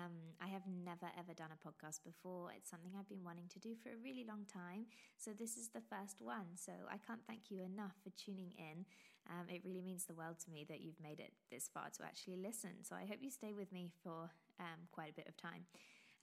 Um, I have never ever done a podcast before. It's something I've been wanting to do for a really long time. So this is the first one. So I can't thank you enough for tuning in. Um, it really means the world to me that you've made it this far to actually listen. So I hope you stay with me for um, quite a bit of time.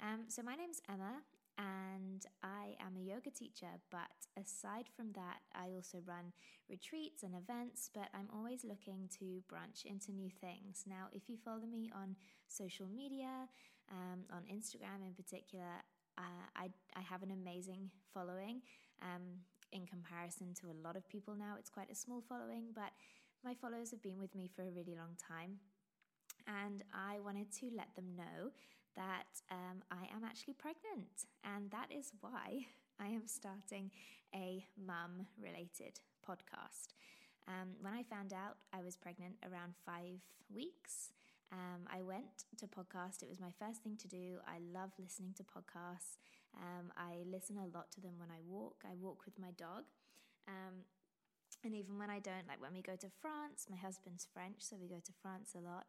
Um, so my name's Emma and I am a yoga teacher. But aside from that, I also run retreats and events. But I'm always looking to branch into new things. Now, if you follow me on social media, um, on Instagram in particular, uh, I, I have an amazing following. Um, in comparison to a lot of people now, it's quite a small following, but my followers have been with me for a really long time and I wanted to let them know that um, I am actually pregnant, and that is why I am starting a mum related podcast. Um, when I found out I was pregnant around five weeks, um, I went to podcast. It was my first thing to do. I love listening to podcasts. Um, I listen a lot to them when I walk. I walk with my dog. Um, and even when I don't, like when we go to France, my husband's French, so we go to France a lot.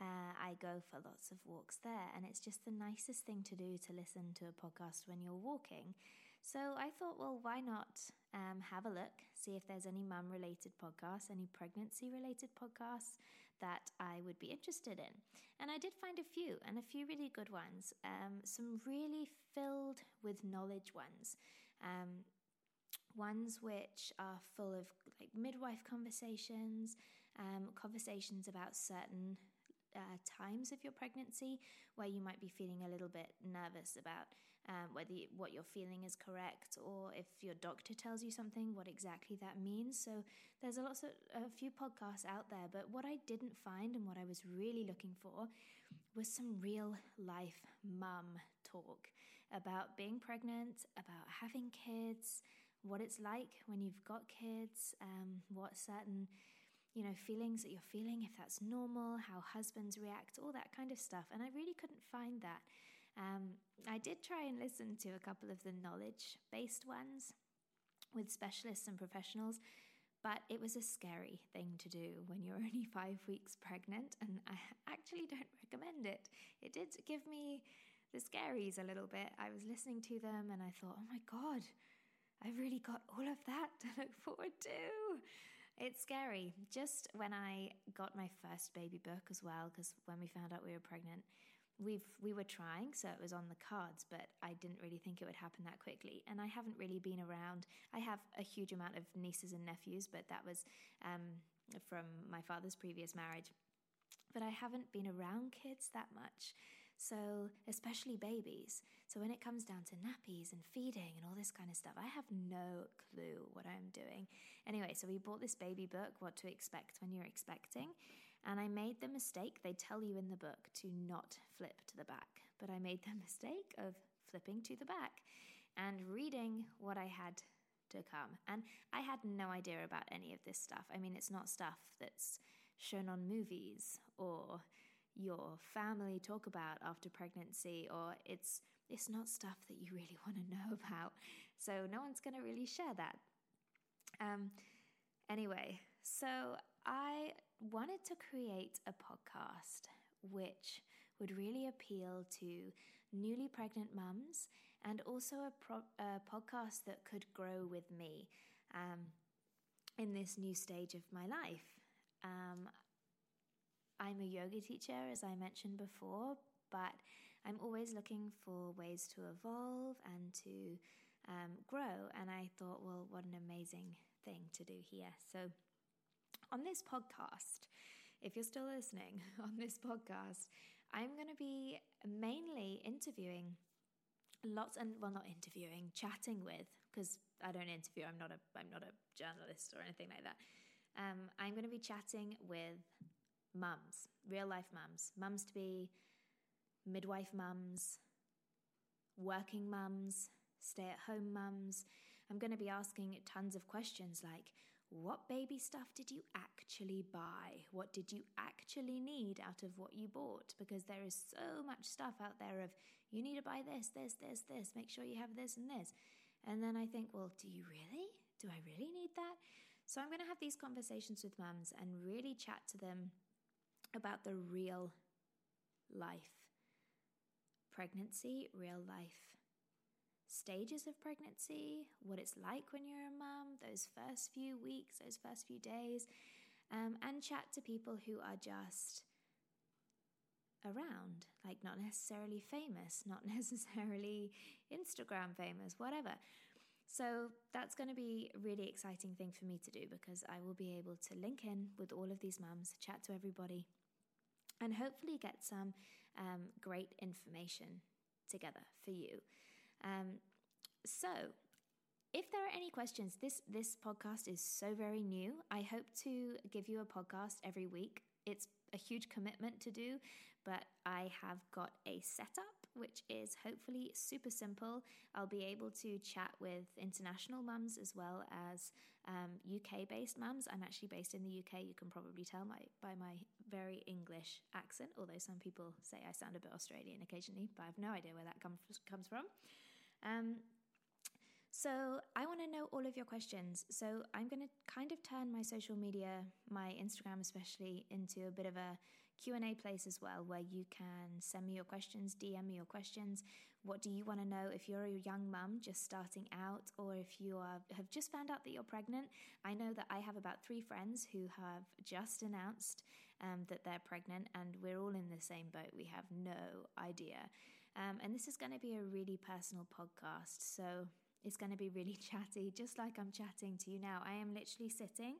Uh, I go for lots of walks there, and it's just the nicest thing to do to listen to a podcast when you're walking. So I thought, well, why not um, have a look, see if there's any mum related podcasts, any pregnancy related podcasts that I would be interested in. And I did find a few, and a few really good ones, um, some really filled with knowledge ones. Um, ones which are full of like midwife conversations, um, conversations about certain uh, times of your pregnancy where you might be feeling a little bit nervous about um, whether you, what you're feeling is correct or if your doctor tells you something, what exactly that means. So there's a lot of a few podcasts out there, but what I didn't find and what I was really looking for was some real life mum talk about being pregnant, about having kids, what it's like when you've got kids, um, what certain you know, feelings that you're feeling, if that's normal, how husbands react, all that kind of stuff. And I really couldn't find that. Um, I did try and listen to a couple of the knowledge based ones with specialists and professionals, but it was a scary thing to do when you're only five weeks pregnant, and I actually don't recommend it. It did give me the scaries a little bit. I was listening to them and I thought, oh my God, I've really got all of that to look forward to. It's scary. Just when I got my first baby book as well, because when we found out we were pregnant, we've we were trying, so it was on the cards, but I didn't really think it would happen that quickly. And I haven't really been around. I have a huge amount of nieces and nephews, but that was um, from my father's previous marriage but I haven't been around kids that much. So, especially babies. So, when it comes down to nappies and feeding and all this kind of stuff, I have no clue what I'm doing. Anyway, so we bought this baby book, What to Expect When You're Expecting. And I made the mistake, they tell you in the book to not flip to the back. But I made the mistake of flipping to the back and reading what I had to come. And I had no idea about any of this stuff. I mean, it's not stuff that's shown on movies or your family talk about after pregnancy or it's it's not stuff that you really want to know about. So no one's going to really share that. Um anyway so i wanted to create a podcast which would really appeal to newly pregnant mums and also a, pro- a podcast that could grow with me um, in this new stage of my life. Um, I'm a yoga teacher, as I mentioned before, but I'm always looking for ways to evolve and to um, grow. And I thought, well, what an amazing thing to do here. So, on this podcast, if you're still listening on this podcast, I'm going to be mainly interviewing lots and well not interviewing chatting with because i don't interview i'm not a i'm not a journalist or anything like that um, I'm going to be chatting with mums, real life mums, mums to be, midwife mums, working mums, stay at home mums. I'm going to be asking tons of questions like what baby stuff did you actually buy? What did you actually need out of what you bought? Because there is so much stuff out there of you need to buy this, this, this, this, make sure you have this and this. And then I think, well, do you really? Do I really need that? So I'm going to have these conversations with mums and really chat to them about the real life pregnancy, real life stages of pregnancy, what it's like when you're a mum, those first few weeks, those first few days, um, and chat to people who are just around, like not necessarily famous, not necessarily Instagram famous, whatever. So that's going to be a really exciting thing for me to do because I will be able to link in with all of these mums, chat to everybody, and hopefully get some um, great information together for you. Um, so, if there are any questions, this this podcast is so very new. I hope to give you a podcast every week. It's a huge commitment to do, but I have got a setup which is hopefully super simple. I'll be able to chat with international mums as well as um, UK based mums. I'm actually based in the UK. You can probably tell my by my very English accent, although some people say I sound a bit Australian occasionally, but I have no idea where that comes comes from. Um, so I want to know all of your questions. So I'm going to kind of turn my social media, my Instagram especially, into a bit of a Q&A place as well where you can send me your questions, DM me your questions. What do you want to know if you're a young mum just starting out or if you are, have just found out that you're pregnant? I know that I have about three friends who have just announced um, that they're pregnant and we're all in the same boat. We have no idea. Um, and this is going to be a really personal podcast. So it's going to be really chatty, just like I'm chatting to you now. I am literally sitting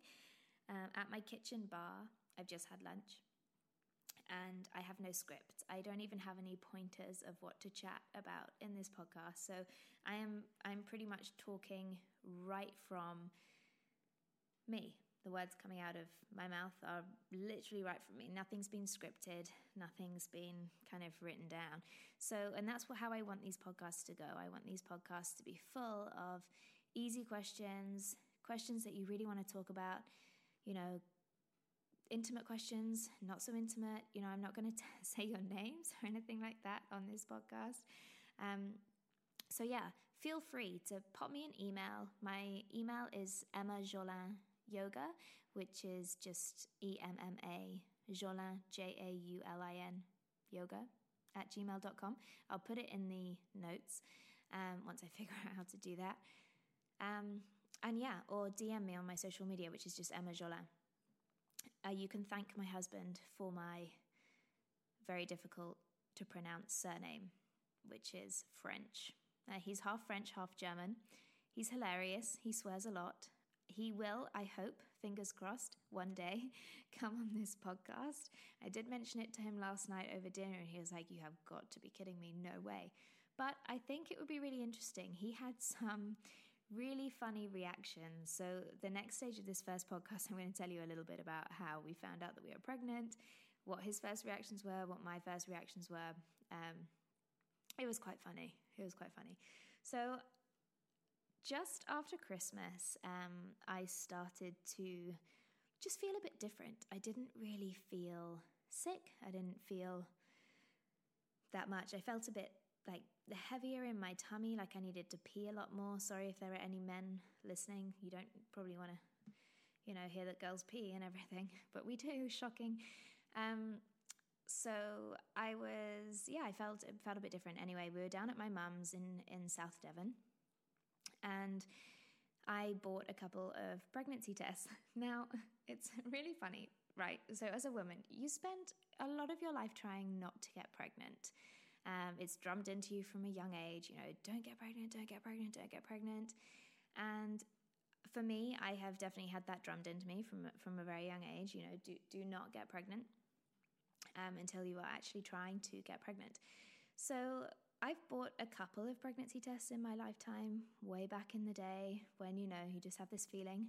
um, at my kitchen bar. I've just had lunch and I have no script. I don't even have any pointers of what to chat about in this podcast. So I am I'm pretty much talking right from me. The words coming out of my mouth are literally right from me. Nothing's been scripted, nothing's been kind of written down. So, and that's how I want these podcasts to go. I want these podcasts to be full of easy questions, questions that you really want to talk about, you know, intimate questions, not so intimate. You know, I'm not going to say your names or anything like that on this podcast. Um, so, yeah, feel free to pop me an email. My email is Emma Jaulin Yoga, which is just E M M A Jaulin, J A U L I N, yoga at gmail.com. I'll put it in the notes um, once I figure out how to do that. Um, and yeah, or DM me on my social media, which is just Emma Jaulin. Uh, you can thank my husband for my very difficult to pronounce surname, which is French. Uh, he's half French, half German. He's hilarious. He swears a lot. He will, I hope, fingers crossed, one day come on this podcast. I did mention it to him last night over dinner, and he was like, You have got to be kidding me. No way. But I think it would be really interesting. He had some really funny reactions. So, the next stage of this first podcast, I'm going to tell you a little bit about how we found out that we were pregnant, what his first reactions were, what my first reactions were. Um, it was quite funny. It was quite funny. So, just after Christmas, um, I started to just feel a bit different. I didn't really feel sick. I didn't feel that much. I felt a bit like the heavier in my tummy, like I needed to pee a lot more. Sorry if there are any men listening. You don't probably want to, you know, hear that girls pee and everything, but we do. Shocking. Um, so I was, yeah, I felt it felt a bit different. Anyway, we were down at my mum's in in South Devon, and I bought a couple of pregnancy tests. Now it's really funny, right? So as a woman, you spend a lot of your life trying not to get pregnant. Um, it's drummed into you from a young age, you know, don't get pregnant, don't get pregnant, don't get pregnant. And for me, I have definitely had that drummed into me from from a very young age. You know, do do not get pregnant um, until you are actually trying to get pregnant. So I've bought a couple of pregnancy tests in my lifetime, way back in the day when you know you just have this feeling.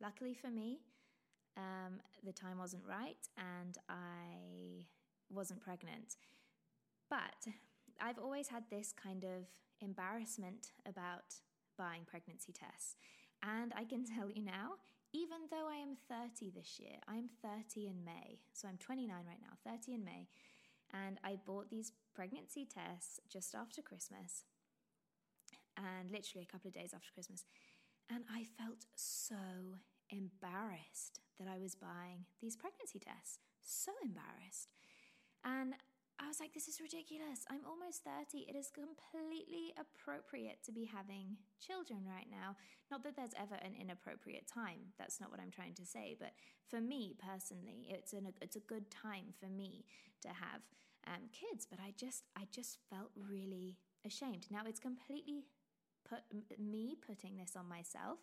Luckily for me, um, the time wasn't right and I wasn't pregnant. But I've always had this kind of embarrassment about buying pregnancy tests. And I can tell you now, even though I am 30 this year, I'm 30 in May. So I'm 29 right now, 30 in May. And I bought these pregnancy tests just after Christmas and literally a couple of days after Christmas. And I felt so embarrassed that I was buying these pregnancy tests. So embarrassed. And I was like, this is ridiculous. I'm almost 30. It is completely appropriate to be having children right now. Not that there's ever an inappropriate time. That's not what I'm trying to say. But for me personally, it's, an, it's a good time for me to have um, kids. But I just, I just felt really ashamed. Now it's completely put me putting this on myself.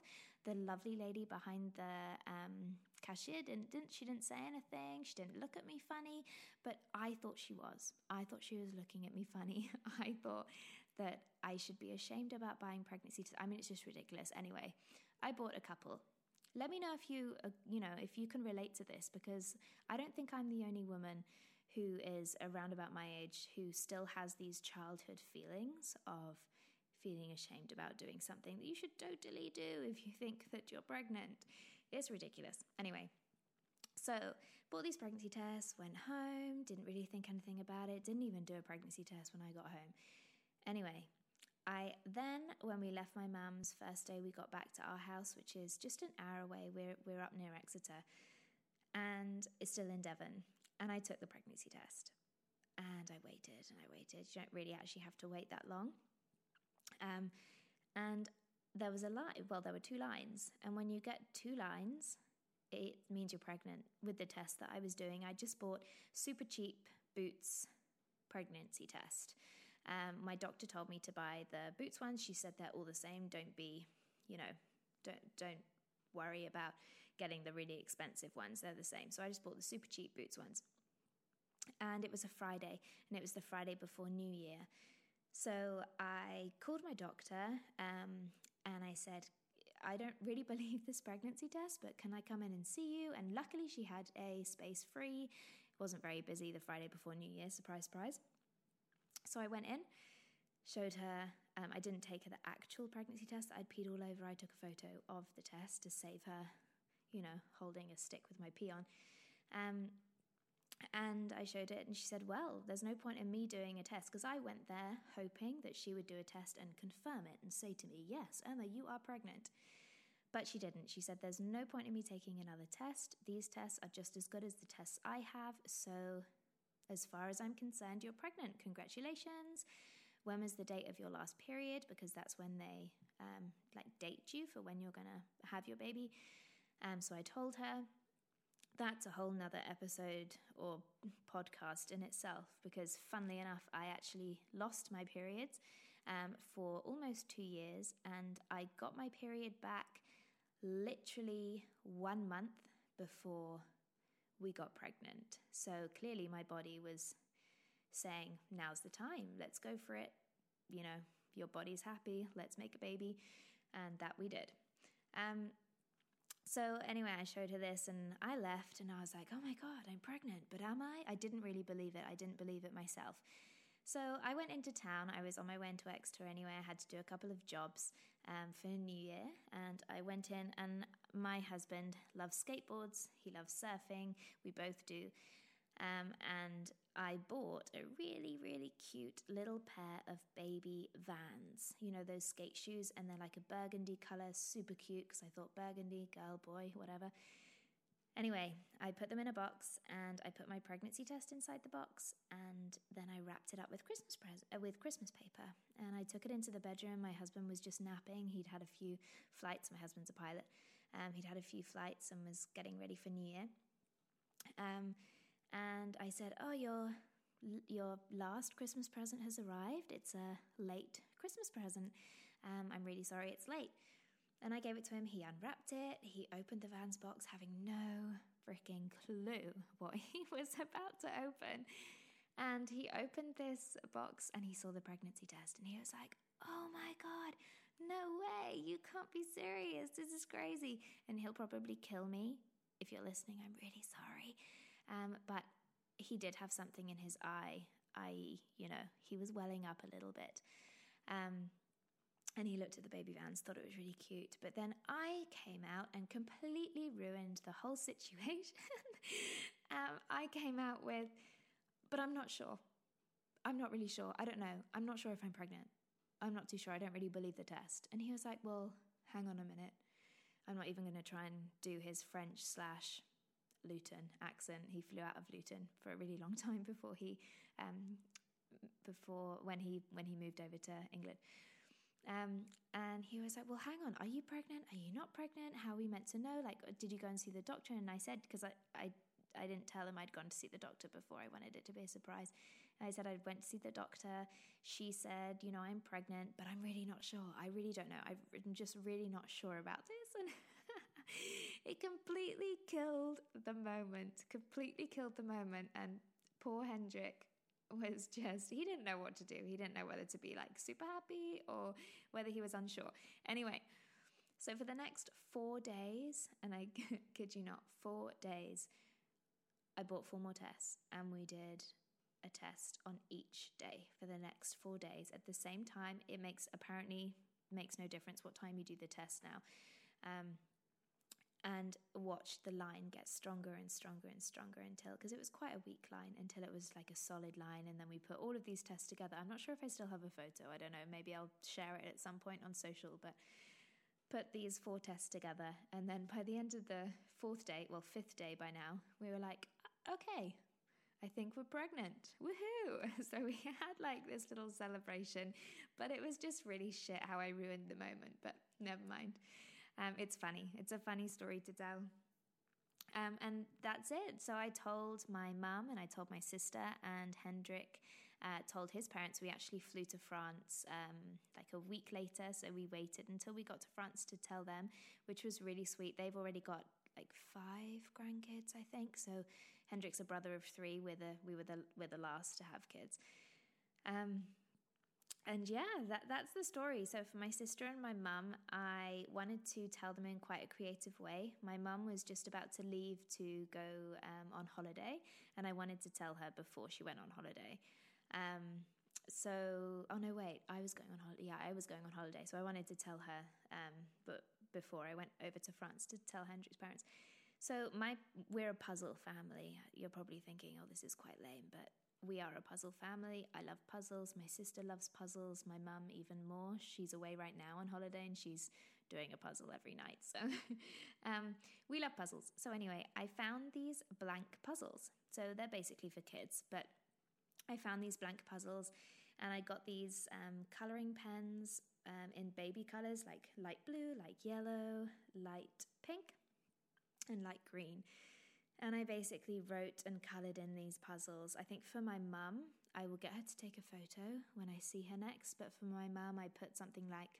The lovely lady behind the um, cashier didn't, didn't she didn't say anything. She didn't look at me funny but i thought she was. I thought she was looking at me funny. I thought that i should be ashamed about buying pregnancy tests i mean it's just ridiculous. Anyway i bought a couple. Let me know if you uh, you know if you can relate to this because i don't think i'm the only woman who is around about my age who still has these childhood feelings of feeling ashamed about doing something that you should totally do if you think that you're pregnant it's ridiculous. Anyway, so bought these pregnancy tests, went home, didn't really think anything about it, didn't even do a pregnancy test when I got home. Anyway, I then, when we left my mum's first day, we got back to our house, which is just an hour away. We're, we're up near Exeter and it's still in Devon. And I took the pregnancy test and I waited and I waited. You don't really actually have to wait that long. Um, and there was a line, well, there were two lines. And when you get two lines, it means you're pregnant. With the test that I was doing, I just bought super cheap Boots pregnancy test. Um, my doctor told me to buy the Boots ones. She said they're all the same. Don't be, you know, don't don't worry about getting the really expensive ones. They're the same. So I just bought the super cheap Boots ones. And it was a Friday, and it was the Friday before New Year. So I called my doctor um, and I said, I don't really believe this pregnancy test, but can I come in and see you? And luckily, she had a space free. It wasn't very busy the Friday before New Year, surprise, surprise. So I went in, showed her. Um, I didn't take her the actual pregnancy test I'd peed all over. I took a photo of the test to save her, you know, holding a stick with my pee on. Um, and I showed it, and she said, Well, there's no point in me doing a test because I went there hoping that she would do a test and confirm it and say to me, Yes, Emma, you are pregnant. But she didn't. She said, There's no point in me taking another test. These tests are just as good as the tests I have. So, as far as I'm concerned, you're pregnant. Congratulations. When was the date of your last period? Because that's when they um, like date you for when you're going to have your baby. Um, so I told her, that's a whole nother episode or podcast in itself because funnily enough i actually lost my periods um, for almost two years and i got my period back literally one month before we got pregnant. So clearly my body was saying now's the time. Let's go for it. You know your body's happy. Let's make a baby. And that we did. Um, so anyway, I showed her this and I left and I was like, oh my God, I'm pregnant. But am I? I didn't really believe it. I didn't believe it myself. So I went into town. I was on my way into Exeter anyway. I had to do a couple of jobs um, for New Year. And I went in, and my husband loves skateboards. He loves surfing. We both do. Um, and I bought a really, really cute little pair of baby vans. You know, those skate shoes, and they're like a burgundy color, super cute because I thought burgundy, girl, boy, whatever. Anyway, I put them in a box and I put my pregnancy test inside the box and then I wrapped it up with Christmas pres- uh, with Christmas paper and I took it into the bedroom. My husband was just napping. He'd had a few flights. My husband's a pilot. Um, he'd had a few flights and was getting ready for New Year. Um, and I said, "Oh, your your last Christmas present has arrived. It's a late Christmas present. Um, I'm really sorry it's late." And I gave it to him. He unwrapped it. He opened the Vans box, having no freaking clue what he was about to open. And he opened this box and he saw the pregnancy test, and he was like, "Oh my god!" No way, you can't be serious. This is crazy. And he'll probably kill me. If you're listening, I'm really sorry. Um, but he did have something in his eye, i.e., you know, he was welling up a little bit. Um, and he looked at the baby vans, thought it was really cute. But then I came out and completely ruined the whole situation. um, I came out with, but I'm not sure. I'm not really sure. I don't know. I'm not sure if I'm pregnant. I'm not too sure. I don't really believe the test. And he was like, well, hang on a minute. I'm not even going to try and do his French slash Luton accent. He flew out of Luton for a really long time before he, um, before when he when he moved over to England. Um, and he was like, "Well, hang on, are you pregnant? Are you not pregnant? How are we meant to know? Like, did you go and see the doctor?" And I said, because I, I I didn't tell him I'd gone to see the doctor before. I wanted it to be a surprise. And I said I went to see the doctor. She said, you know, I'm pregnant, but I'm really not sure. I really don't know. I'm just really not sure about this. And it completely killed the moment, completely killed the moment. And poor Hendrik was just, he didn't know what to do. He didn't know whether to be like super happy or whether he was unsure. Anyway, so for the next four days, and I kid you not, four days, I bought four more tests and we did a test on each day for the next four days at the same time. It makes apparently makes no difference what time you do the test now. Um, and watch the line get stronger and stronger and stronger until because it was quite a weak line until it was like a solid line and then we put all of these tests together i'm not sure if i still have a photo i don't know maybe i'll share it at some point on social but put these four tests together and then by the end of the fourth day well fifth day by now we were like okay I think we're pregnant. Woohoo! So we had like this little celebration, but it was just really shit how I ruined the moment, but never mind. Um, it's funny. It's a funny story to tell. Um, and that's it. So I told my mum and I told my sister, and Hendrik uh, told his parents. We actually flew to France um, like a week later. So we waited until we got to France to tell them, which was really sweet. They've already got like five grandkids, I think. So Hendrik's a brother of three. We're the, we were the, we're the last to have kids. Um, and yeah, that that's the story. So for my sister and my mum, I wanted to tell them in quite a creative way. My mum was just about to leave to go um, on holiday, and I wanted to tell her before she went on holiday. Um, so oh no, wait, I was going on holiday. Yeah, I was going on holiday, so I wanted to tell her, um, but before I went over to France to tell Hendrik's parents. So my we're a puzzle family. You're probably thinking, oh, this is quite lame, but we are a puzzle family. I love puzzles. My sister loves puzzles. My mum, even more. She's away right now on holiday and she's doing a puzzle every night. So um, we love puzzles. So, anyway, I found these blank puzzles. So, they're basically for kids, but I found these blank puzzles and I got these um, colouring pens um, in baby colours like light blue, light yellow, light pink, and light green. And I basically wrote and coloured in these puzzles. I think for my mum, I will get her to take a photo when I see her next. But for my mum, I put something like,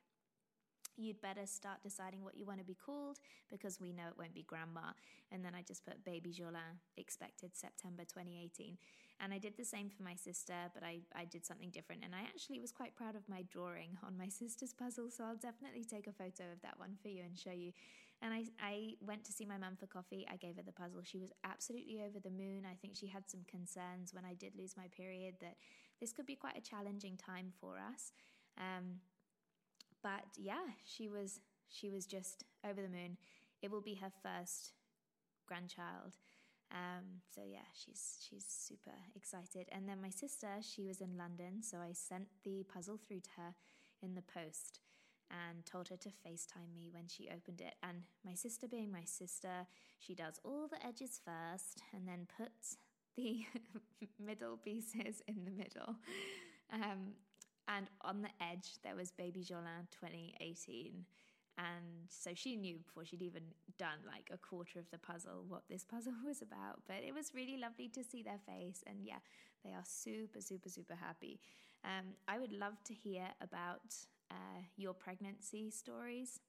You'd better start deciding what you want to be called because we know it won't be grandma. And then I just put baby Jaulin, expected September 2018. And I did the same for my sister, but I, I did something different. And I actually was quite proud of my drawing on my sister's puzzle. So I'll definitely take a photo of that one for you and show you. And I, I went to see my mum for coffee. I gave her the puzzle. She was absolutely over the moon. I think she had some concerns when I did lose my period that this could be quite a challenging time for us. Um, but yeah, she was she was just over the moon. It will be her first grandchild. Um, so yeah, she's she's super excited. And then my sister, she was in London, so I sent the puzzle through to her in the post and told her to FaceTime me when she opened it. And my sister, being my sister, she does all the edges first and then puts the middle pieces in the middle. Um, and on the edge, there was Baby Jaulin 2018. And so she knew before she'd even done like a quarter of the puzzle what this puzzle was about. But it was really lovely to see their face. And yeah, they are super, super, super happy. Um, I would love to hear about uh, your pregnancy stories.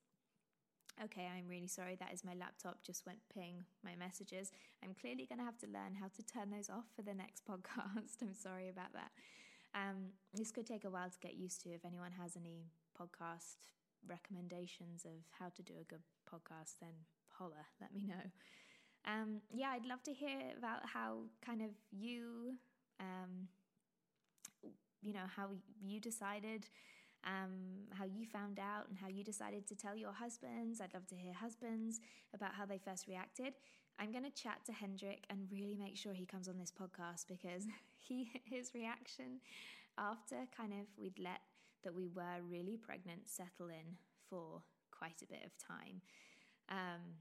Okay, I'm really sorry. That is my laptop just went ping my messages. I'm clearly going to have to learn how to turn those off for the next podcast. I'm sorry about that. Um, this could take a while to get used to. If anyone has any podcast recommendations of how to do a good podcast, then holler, let me know. Um, yeah, I'd love to hear about how kind of you, um, you know, how you decided um, how you found out and how you decided to tell your husbands. I'd love to hear husbands about how they first reacted. I'm going to chat to Hendrik and really make sure he comes on this podcast because he his reaction after kind of we'd let that we were really pregnant settle in for quite a bit of time. Um,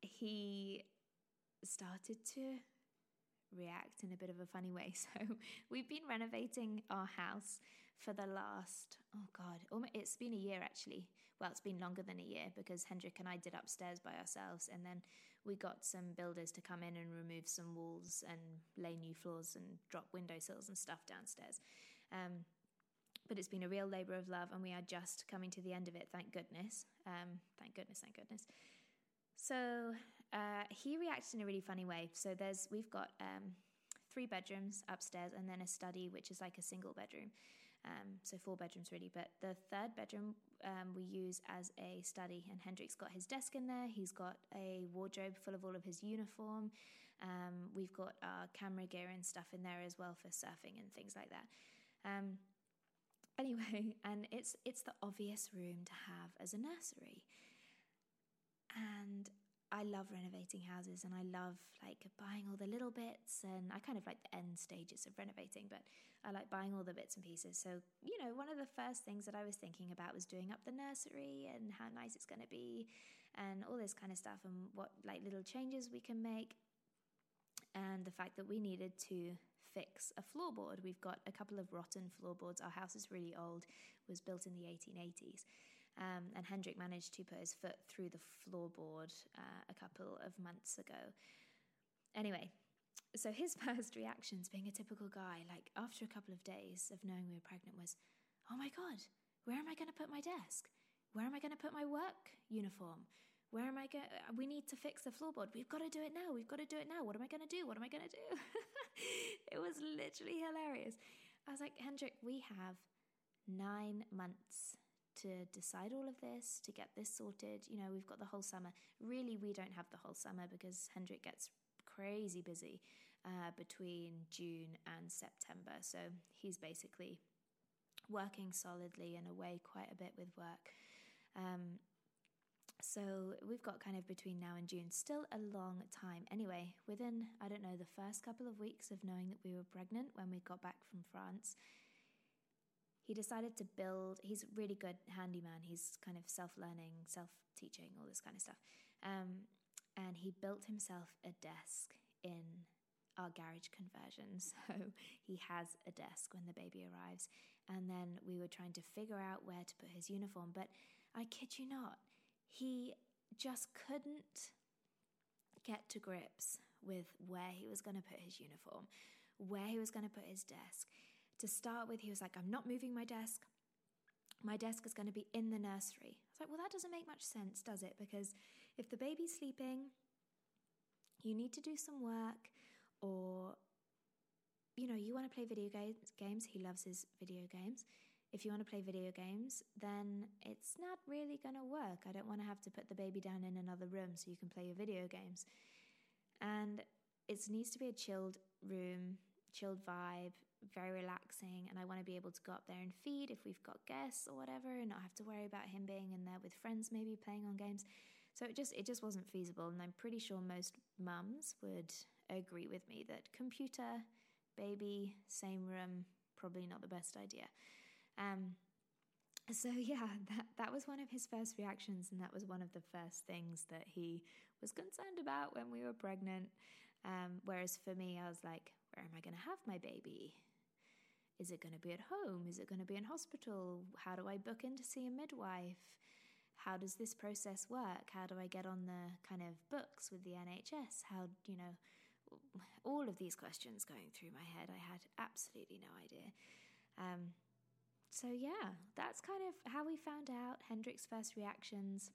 he started to react in a bit of a funny way. So we've been renovating our house for the last, oh God, it's been a year actually. Well, it's been longer than a year because Hendrik and I did upstairs by ourselves. And then we got some builders to come in and remove some walls and lay new floors and drop windowsills and stuff downstairs. Um, but it's been a real labour of love, and we are just coming to the end of it, thank goodness. Um, thank goodness, thank goodness. So uh, he reacted in a really funny way. So there's we've got um, three bedrooms upstairs, and then a study, which is like a single bedroom. Um, so four bedrooms really, but the third bedroom um, we use as a study. And Hendrik's got his desk in there. He's got a wardrobe full of all of his uniform. Um, we've got our camera gear and stuff in there as well for surfing and things like that. Um, anyway, and it's it's the obvious room to have as a nursery. And I love renovating houses and I love like buying all the little bits and I kind of like the end stages of renovating, but I like buying all the bits and pieces. So, you know, one of the first things that I was thinking about was doing up the nursery and how nice it's going to be and all this kind of stuff and what like little changes we can make. And the fact that we needed to fix a floorboard. We've got a couple of rotten floorboards. Our house is really old, was built in the 1880s. Um, and Hendrik managed to put his foot through the floorboard uh, a couple of months ago. Anyway, so his first reactions, being a typical guy, like after a couple of days of knowing we were pregnant, was, "Oh my god, where am I going to put my desk? Where am I going to put my work uniform? Where am I going? We need to fix the floorboard. We've got to do it now. We've got to do it now. What am I going to do? What am I going to do?" it was literally hilarious. I was like, Hendrik, we have nine months to decide all of this, to get this sorted. You know, we've got the whole summer. Really, we don't have the whole summer because Hendrik gets crazy busy uh, between June and September. So he's basically working solidly and away quite a bit with work. Um, so we've got kind of between now and June, still a long time. Anyway, within, I don't know, the first couple of weeks of knowing that we were pregnant when we got back from France, he decided to build he's a really good handyman. He's kind of self-learning self-teaching all this kind of stuff. Um, and he built himself a desk in our garage conversion. So he has a desk when the baby arrives. And then we were trying to figure out where to put his uniform but i kid you not he just couldn't get to grips with where he was going to put his uniform where he was going to put his desk to start with, he was like, I'm not moving my desk. My desk is going to be in the nursery. I was like, well, that doesn't make much sense, does it? Because if the baby's sleeping, you need to do some work, or, you know, you want to play video games. He loves his video games. If you want to play video games, then it's not really going to work. I don't want to have to put the baby down in another room so you can play your video games. And it needs to be a chilled room, chilled vibe very relaxing and I want to be able to go up there and feed if we've got guests or whatever and not have to worry about him being in there with friends maybe playing on games. So it just it just wasn't feasible and I'm pretty sure most mums would agree with me that computer, baby, same room, probably not the best idea. Um so yeah, that that was one of his first reactions and that was one of the first things that he was concerned about when we were pregnant. Um, whereas for me, I was like, where am I going to have my baby? Is it going to be at home? Is it going to be in hospital? How do I book in to see a midwife? How does this process work? How do I get on the kind of books with the NHS? How, you know, all of these questions going through my head. I had absolutely no idea. Um, so, yeah, that's kind of how we found out Hendrik's first reactions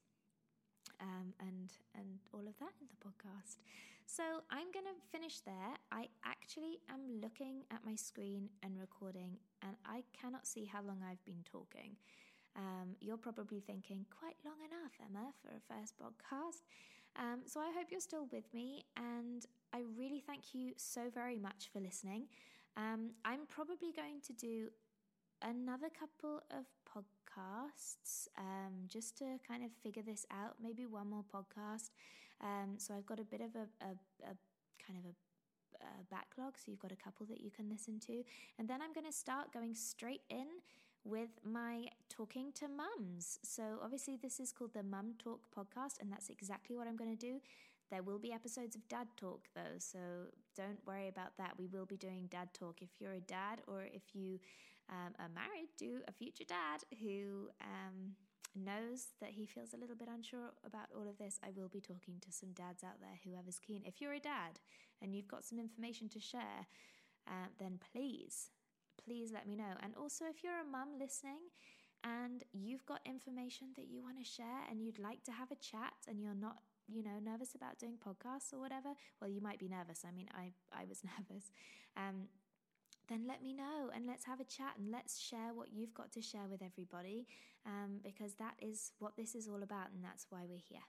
um, and, and all of that in the podcast. So I'm going to finish there. I actually am looking at my screen and recording, and I cannot see how long I've been talking. Um, you're probably thinking, quite long enough, Emma, for a first podcast. Um, so I hope you're still with me, and I really thank you so very much for listening. Um, I'm probably going to do another couple of podcasts um, just to kind of figure this out, maybe one more podcast. Um, so I've got a bit of a, a, a kind of a backlog, so you've got a couple that you can listen to. And then I'm going to start going straight in with my talking to mums. So, obviously, this is called the Mum Talk podcast, and that's exactly what I'm going to do. There will be episodes of dad talk though, so don't worry about that. We will be doing dad talk. If you're a dad or if you um, married to a future dad who um, knows that he feels a little bit unsure about all of this, I will be talking to some dads out there, whoever's keen. If you're a dad and you've got some information to share, uh, then please, please let me know. And also, if you're a mum listening, and you've got information that you want to share and you'd like to have a chat and you're not you know nervous about doing podcasts or whatever well you might be nervous i mean i i was nervous um, then let me know and let's have a chat and let's share what you've got to share with everybody um, because that is what this is all about and that's why we're here.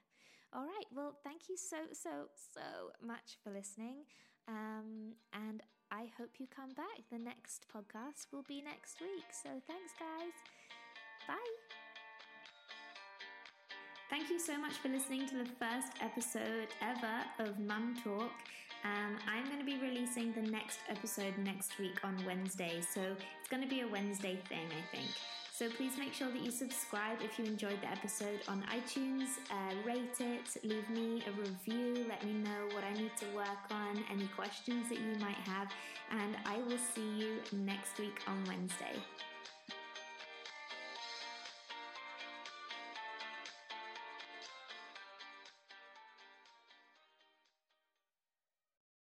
All right well thank you so so so much for listening um, and i hope you come back. The next podcast will be next week. So thanks guys. Bye. Thank you so much for listening to the first episode ever of Mum Talk. Um, I'm going to be releasing the next episode next week on Wednesday, so it's going to be a Wednesday thing, I think. So please make sure that you subscribe if you enjoyed the episode on iTunes, uh, rate it, leave me a review, let me know what I need to work on, any questions that you might have, and I will see you next week on Wednesday.